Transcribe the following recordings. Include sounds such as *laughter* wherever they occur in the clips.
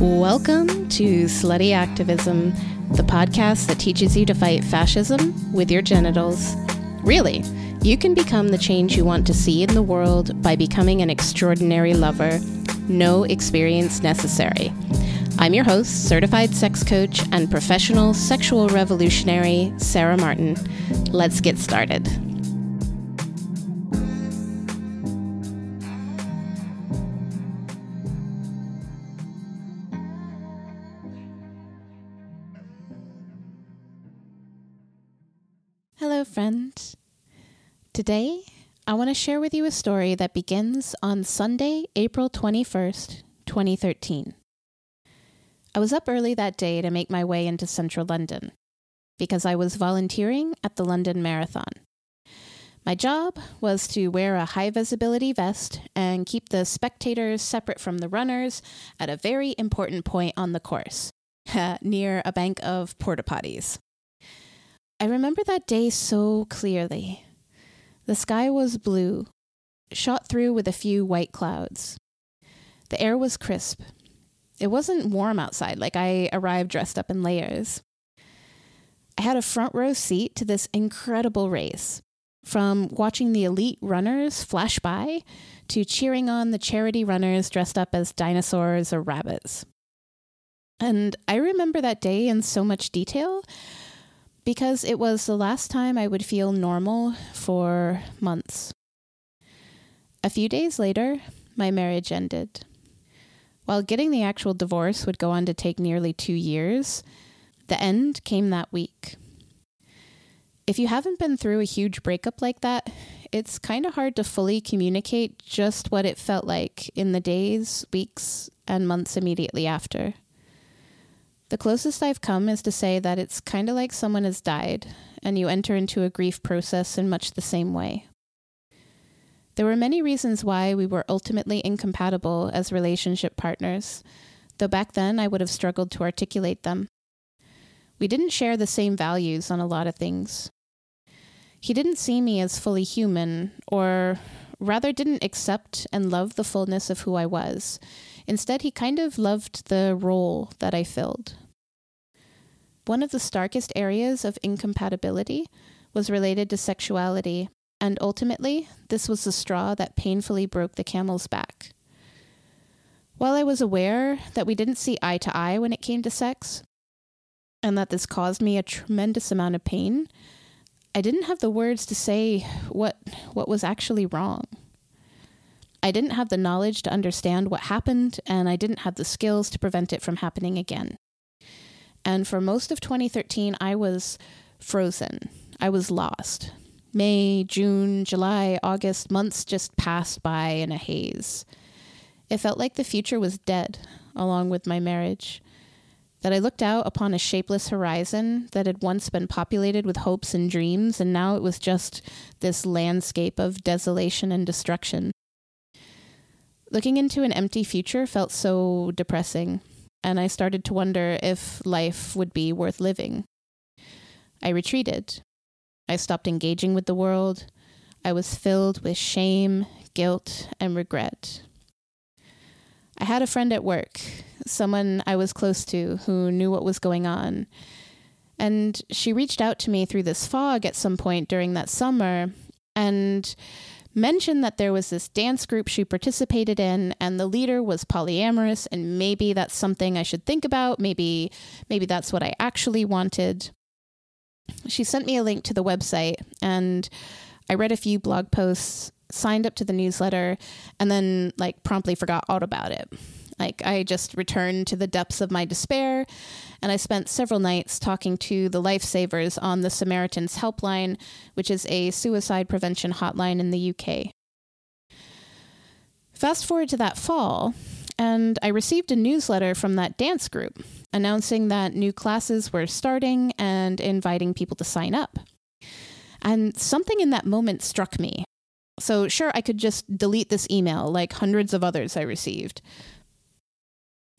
Welcome to Slutty Activism, the podcast that teaches you to fight fascism with your genitals. Really, you can become the change you want to see in the world by becoming an extraordinary lover. No experience necessary. I'm your host, certified sex coach, and professional sexual revolutionary, Sarah Martin. Let's get started. Hello, friend. Today, I want to share with you a story that begins on Sunday, April 21st, 2013. I was up early that day to make my way into central London because I was volunteering at the London Marathon. My job was to wear a high visibility vest and keep the spectators separate from the runners at a very important point on the course, *laughs* near a bank of porta potties. I remember that day so clearly. The sky was blue, shot through with a few white clouds. The air was crisp. It wasn't warm outside, like I arrived dressed up in layers. I had a front row seat to this incredible race, from watching the elite runners flash by to cheering on the charity runners dressed up as dinosaurs or rabbits. And I remember that day in so much detail because it was the last time I would feel normal for months. A few days later, my marriage ended. While getting the actual divorce would go on to take nearly two years, the end came that week. If you haven't been through a huge breakup like that, it's kind of hard to fully communicate just what it felt like in the days, weeks, and months immediately after. The closest I've come is to say that it's kind of like someone has died, and you enter into a grief process in much the same way. There were many reasons why we were ultimately incompatible as relationship partners, though back then I would have struggled to articulate them. We didn't share the same values on a lot of things. He didn't see me as fully human, or rather didn't accept and love the fullness of who I was. Instead, he kind of loved the role that I filled. One of the starkest areas of incompatibility was related to sexuality, and ultimately, this was the straw that painfully broke the camel's back. While I was aware that we didn't see eye to eye when it came to sex, and that this caused me a tremendous amount of pain, I didn't have the words to say what what was actually wrong. I didn't have the knowledge to understand what happened, and I didn't have the skills to prevent it from happening again. And for most of 2013, I was frozen. I was lost. May, June, July, August, months just passed by in a haze. It felt like the future was dead, along with my marriage. That I looked out upon a shapeless horizon that had once been populated with hopes and dreams, and now it was just this landscape of desolation and destruction. Looking into an empty future felt so depressing, and I started to wonder if life would be worth living. I retreated. I stopped engaging with the world. I was filled with shame, guilt, and regret. I had a friend at work, someone I was close to who knew what was going on. And she reached out to me through this fog at some point during that summer and mentioned that there was this dance group she participated in and the leader was polyamorous and maybe that's something I should think about. Maybe maybe that's what I actually wanted. She sent me a link to the website and I read a few blog posts signed up to the newsletter and then like promptly forgot all about it like I just returned to the depths of my despair and I spent several nights talking to the lifesavers on the Samaritans Helpline, which is a suicide prevention hotline in the UK. Fast forward to that fall, and I received a newsletter from that dance group announcing that new classes were starting and inviting people to sign up. And something in that moment struck me. So, sure, I could just delete this email like hundreds of others I received.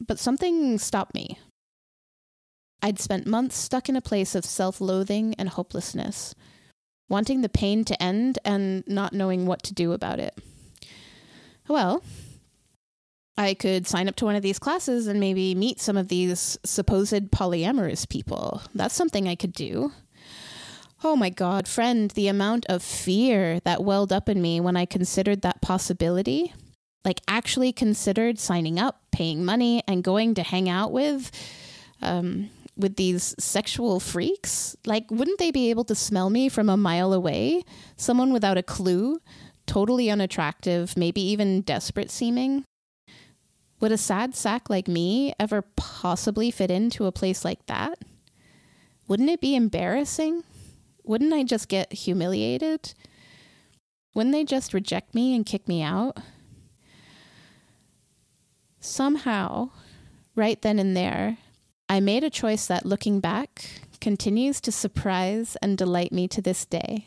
But something stopped me. I'd spent months stuck in a place of self loathing and hopelessness, wanting the pain to end and not knowing what to do about it. Well, I could sign up to one of these classes and maybe meet some of these supposed polyamorous people. That's something I could do. Oh my God, friend, the amount of fear that welled up in me when I considered that possibility, like actually considered signing up, paying money, and going to hang out with, um, with these sexual freaks. Like, wouldn't they be able to smell me from a mile away? Someone without a clue, totally unattractive, maybe even desperate seeming. Would a sad sack like me ever possibly fit into a place like that? Wouldn't it be embarrassing? Wouldn't I just get humiliated? Wouldn't they just reject me and kick me out? Somehow, right then and there, I made a choice that, looking back, continues to surprise and delight me to this day.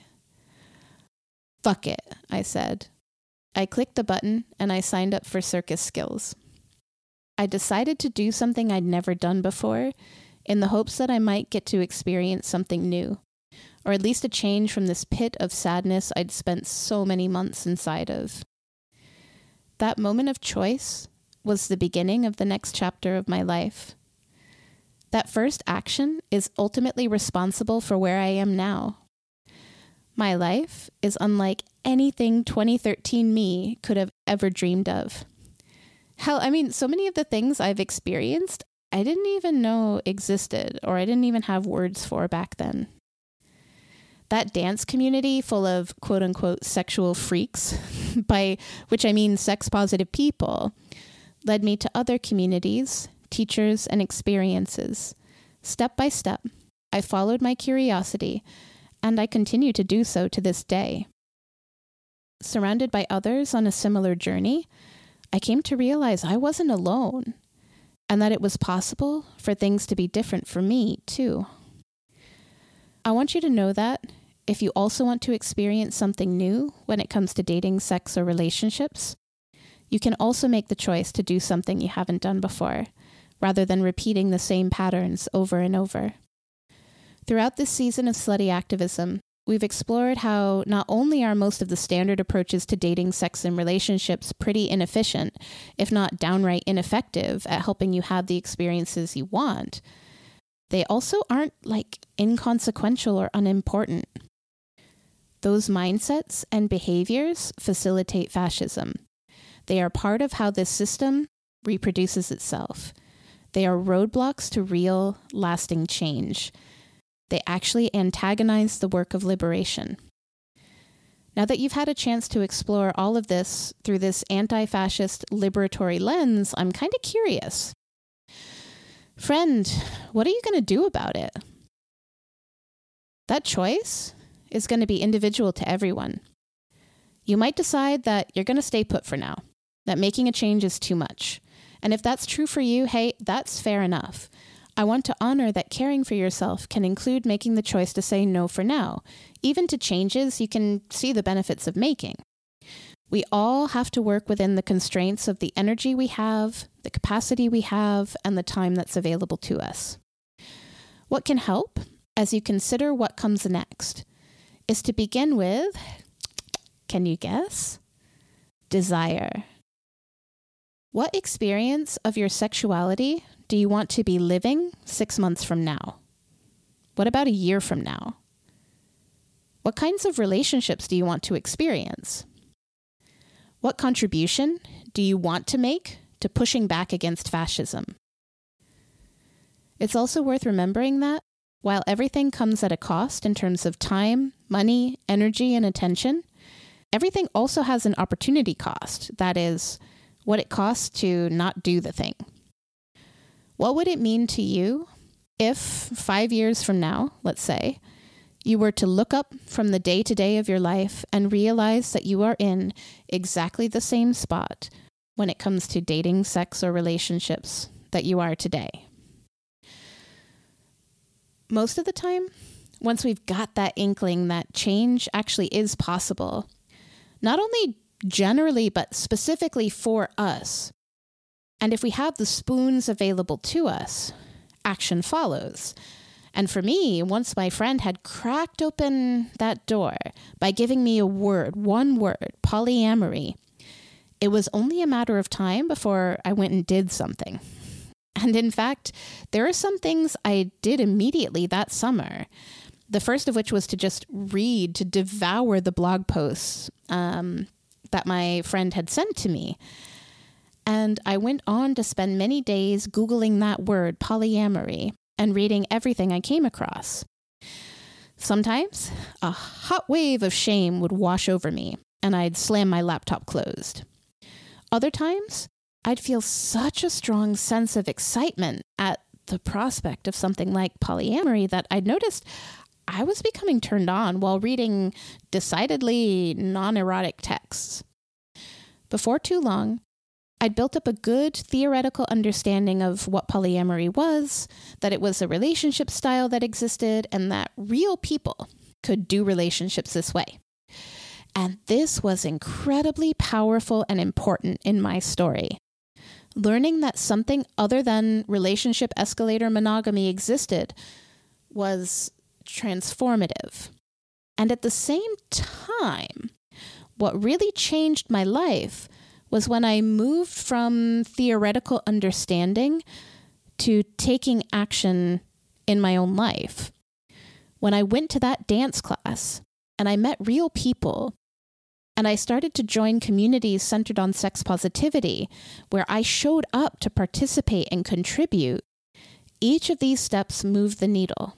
Fuck it, I said. I clicked the button and I signed up for circus skills. I decided to do something I'd never done before in the hopes that I might get to experience something new, or at least a change from this pit of sadness I'd spent so many months inside of. That moment of choice was the beginning of the next chapter of my life. That first action is ultimately responsible for where I am now. My life is unlike anything 2013 me could have ever dreamed of. Hell, I mean, so many of the things I've experienced, I didn't even know existed or I didn't even have words for back then. That dance community full of quote unquote sexual freaks, *laughs* by which I mean sex positive people, led me to other communities, teachers, and experiences. Step by step, I followed my curiosity, and I continue to do so to this day. Surrounded by others on a similar journey, I came to realize I wasn't alone and that it was possible for things to be different for me, too. I want you to know that if you also want to experience something new when it comes to dating, sex, or relationships, you can also make the choice to do something you haven't done before, rather than repeating the same patterns over and over. Throughout this season of slutty activism, We've explored how not only are most of the standard approaches to dating, sex, and relationships pretty inefficient, if not downright ineffective at helping you have the experiences you want, they also aren't like inconsequential or unimportant. Those mindsets and behaviors facilitate fascism. They are part of how this system reproduces itself. They are roadblocks to real, lasting change they actually antagonize the work of liberation. Now that you've had a chance to explore all of this through this anti fascist liberatory lens, I'm kind of curious. Friend, what are you going to do about it? That choice is going to be individual to everyone. You might decide that you're going to stay put for now, that making a change is too much. And if that's true for you, hey, that's fair enough. I want to honor that caring for yourself can include making the choice to say no for now, even to changes you can see the benefits of making. We all have to work within the constraints of the energy we have, the capacity we have, and the time that's available to us. What can help, as you consider what comes next, is to begin with can you guess? Desire. What experience of your sexuality do you want to be living six months from now? What about a year from now? What kinds of relationships do you want to experience? What contribution do you want to make to pushing back against fascism? It's also worth remembering that while everything comes at a cost in terms of time, money, energy, and attention, everything also has an opportunity cost. That is, what it costs to not do the thing. What would it mean to you if five years from now, let's say, you were to look up from the day to day of your life and realize that you are in exactly the same spot when it comes to dating, sex, or relationships that you are today? Most of the time, once we've got that inkling that change actually is possible, not only generally, but specifically for us, and if we have the spoons available to us, action follows. And for me, once my friend had cracked open that door by giving me a word, one word, polyamory, it was only a matter of time before I went and did something. And in fact, there are some things I did immediately that summer. The first of which was to just read, to devour the blog posts um, that my friend had sent to me. And I went on to spend many days Googling that word, polyamory, and reading everything I came across. Sometimes a hot wave of shame would wash over me, and I'd slam my laptop closed. Other times, I'd feel such a strong sense of excitement at the prospect of something like polyamory that I'd noticed I was becoming turned on while reading decidedly non erotic texts. Before too long, I'd built up a good theoretical understanding of what polyamory was, that it was a relationship style that existed, and that real people could do relationships this way. And this was incredibly powerful and important in my story. Learning that something other than relationship escalator monogamy existed was transformative. And at the same time, what really changed my life was when I moved from theoretical understanding to taking action in my own life. When I went to that dance class and I met real people and I started to join communities centered on sex positivity, where I showed up to participate and contribute, each of these steps moved the needle.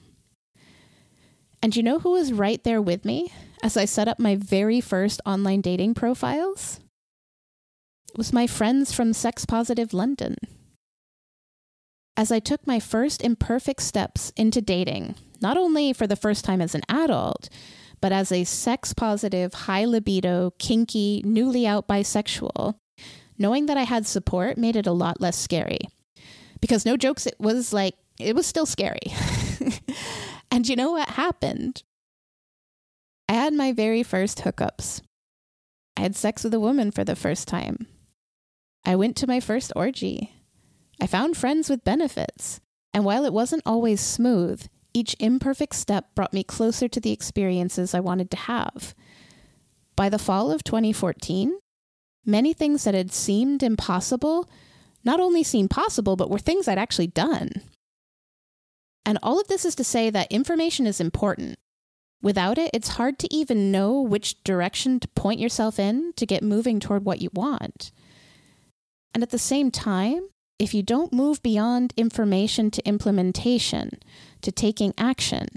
And you know who was right there with me as I set up my very first online dating profiles? was my friends from Sex Positive London. As I took my first imperfect steps into dating, not only for the first time as an adult, but as a sex positive, high libido, kinky, newly out bisexual, knowing that I had support made it a lot less scary. Because no jokes, it was like, it was still scary. *laughs* and you know what happened? I had my very first hookups. I had sex with a woman for the first time. I went to my first orgy. I found friends with benefits. And while it wasn't always smooth, each imperfect step brought me closer to the experiences I wanted to have. By the fall of 2014, many things that had seemed impossible not only seemed possible, but were things I'd actually done. And all of this is to say that information is important. Without it, it's hard to even know which direction to point yourself in to get moving toward what you want. And at the same time, if you don't move beyond information to implementation, to taking action,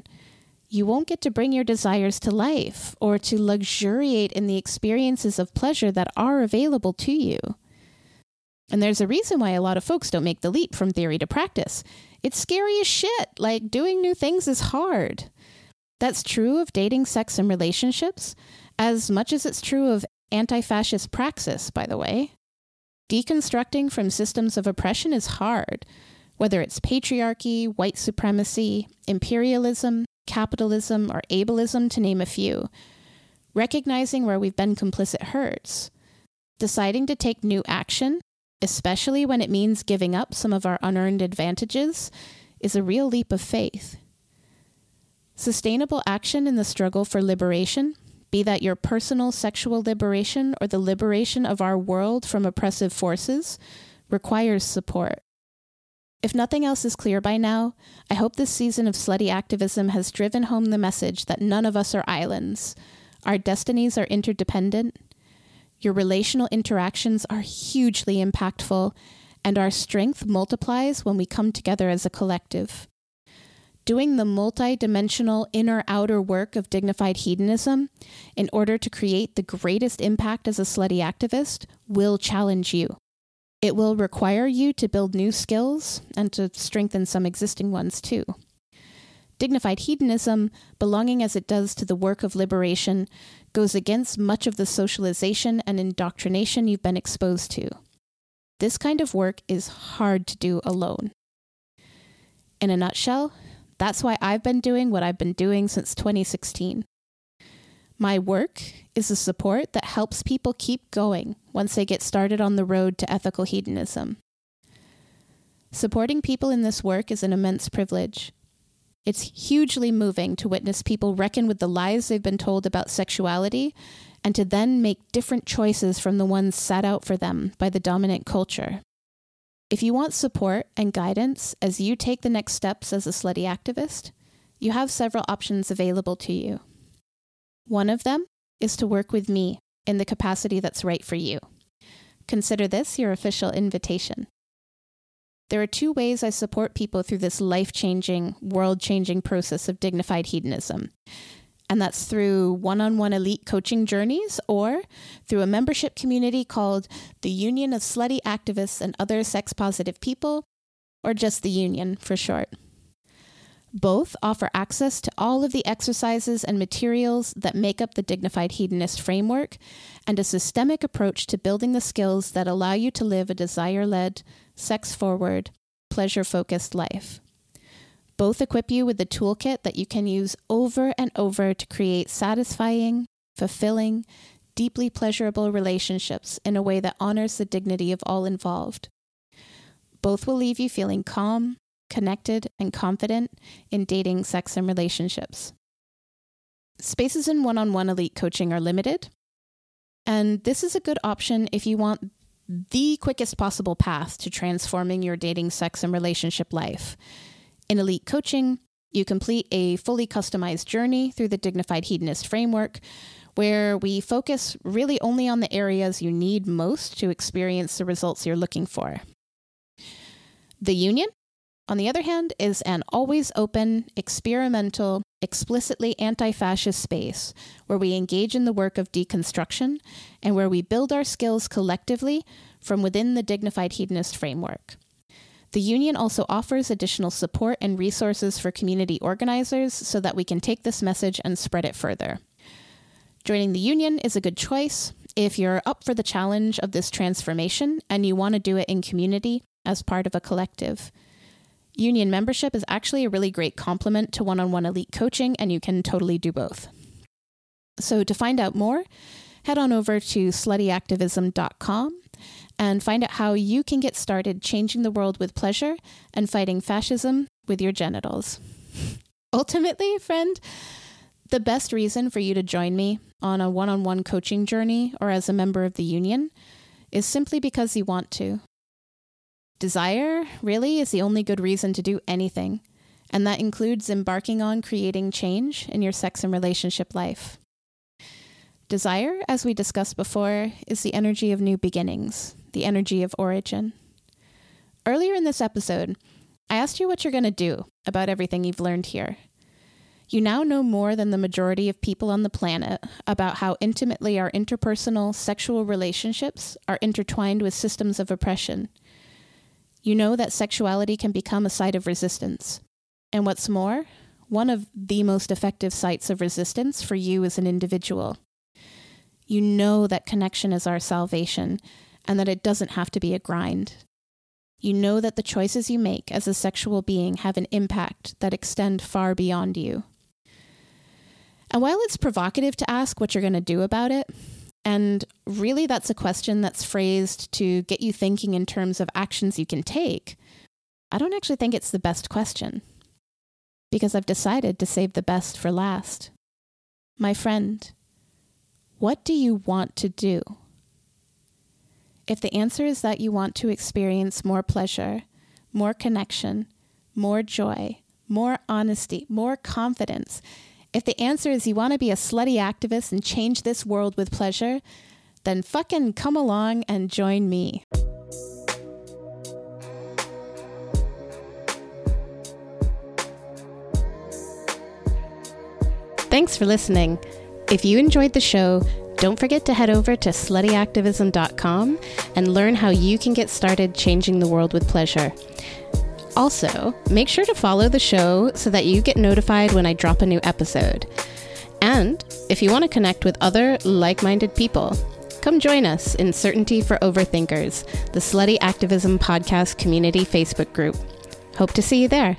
you won't get to bring your desires to life or to luxuriate in the experiences of pleasure that are available to you. And there's a reason why a lot of folks don't make the leap from theory to practice. It's scary as shit. Like, doing new things is hard. That's true of dating, sex, and relationships, as much as it's true of anti fascist praxis, by the way. Deconstructing from systems of oppression is hard, whether it's patriarchy, white supremacy, imperialism, capitalism, or ableism, to name a few. Recognizing where we've been complicit hurts. Deciding to take new action, especially when it means giving up some of our unearned advantages, is a real leap of faith. Sustainable action in the struggle for liberation be that your personal sexual liberation or the liberation of our world from oppressive forces, requires support. If nothing else is clear by now, I hope this season of slutty activism has driven home the message that none of us are islands. Our destinies are interdependent. Your relational interactions are hugely impactful, and our strength multiplies when we come together as a collective. Doing the multi-dimensional inner outer work of dignified hedonism in order to create the greatest impact as a slutty activist will challenge you. It will require you to build new skills and to strengthen some existing ones too. Dignified hedonism, belonging as it does to the work of liberation, goes against much of the socialization and indoctrination you've been exposed to. This kind of work is hard to do alone. In a nutshell, that's why I've been doing what I've been doing since 2016. My work is a support that helps people keep going once they get started on the road to ethical hedonism. Supporting people in this work is an immense privilege. It's hugely moving to witness people reckon with the lies they've been told about sexuality and to then make different choices from the ones set out for them by the dominant culture. If you want support and guidance as you take the next steps as a slutty activist, you have several options available to you. One of them is to work with me in the capacity that's right for you. Consider this your official invitation. There are two ways I support people through this life changing, world changing process of dignified hedonism. And that's through one on one elite coaching journeys or through a membership community called the Union of Slutty Activists and Other Sex Positive People, or just the Union for short. Both offer access to all of the exercises and materials that make up the Dignified Hedonist framework and a systemic approach to building the skills that allow you to live a desire led, sex forward, pleasure focused life. Both equip you with the toolkit that you can use over and over to create satisfying, fulfilling, deeply pleasurable relationships in a way that honors the dignity of all involved. Both will leave you feeling calm, connected, and confident in dating, sex, and relationships. Spaces in one on one elite coaching are limited, and this is a good option if you want the quickest possible path to transforming your dating, sex, and relationship life. In elite coaching, you complete a fully customized journey through the Dignified Hedonist framework, where we focus really only on the areas you need most to experience the results you're looking for. The Union on the other hand, is an always open, experimental, explicitly anti fascist space where we engage in the work of deconstruction and where we build our skills collectively from within the dignified hedonist framework. The union also offers additional support and resources for community organizers so that we can take this message and spread it further. Joining the union is a good choice if you're up for the challenge of this transformation and you want to do it in community as part of a collective. Union membership is actually a really great complement to one on one elite coaching, and you can totally do both. So, to find out more, head on over to sluttyactivism.com and find out how you can get started changing the world with pleasure and fighting fascism with your genitals. *laughs* Ultimately, friend, the best reason for you to join me on a one on one coaching journey or as a member of the union is simply because you want to. Desire, really, is the only good reason to do anything, and that includes embarking on creating change in your sex and relationship life. Desire, as we discussed before, is the energy of new beginnings, the energy of origin. Earlier in this episode, I asked you what you're going to do about everything you've learned here. You now know more than the majority of people on the planet about how intimately our interpersonal sexual relationships are intertwined with systems of oppression you know that sexuality can become a site of resistance. And what's more, one of the most effective sites of resistance for you as an individual. You know that connection is our salvation and that it doesn't have to be a grind. You know that the choices you make as a sexual being have an impact that extend far beyond you. And while it's provocative to ask what you're going to do about it, and really, that's a question that's phrased to get you thinking in terms of actions you can take. I don't actually think it's the best question because I've decided to save the best for last. My friend, what do you want to do? If the answer is that you want to experience more pleasure, more connection, more joy, more honesty, more confidence, if the answer is you want to be a slutty activist and change this world with pleasure, then fucking come along and join me. Thanks for listening. If you enjoyed the show, don't forget to head over to sluttyactivism.com and learn how you can get started changing the world with pleasure. Also, make sure to follow the show so that you get notified when I drop a new episode. And if you want to connect with other like minded people, come join us in Certainty for Overthinkers, the Slutty Activism Podcast Community Facebook group. Hope to see you there.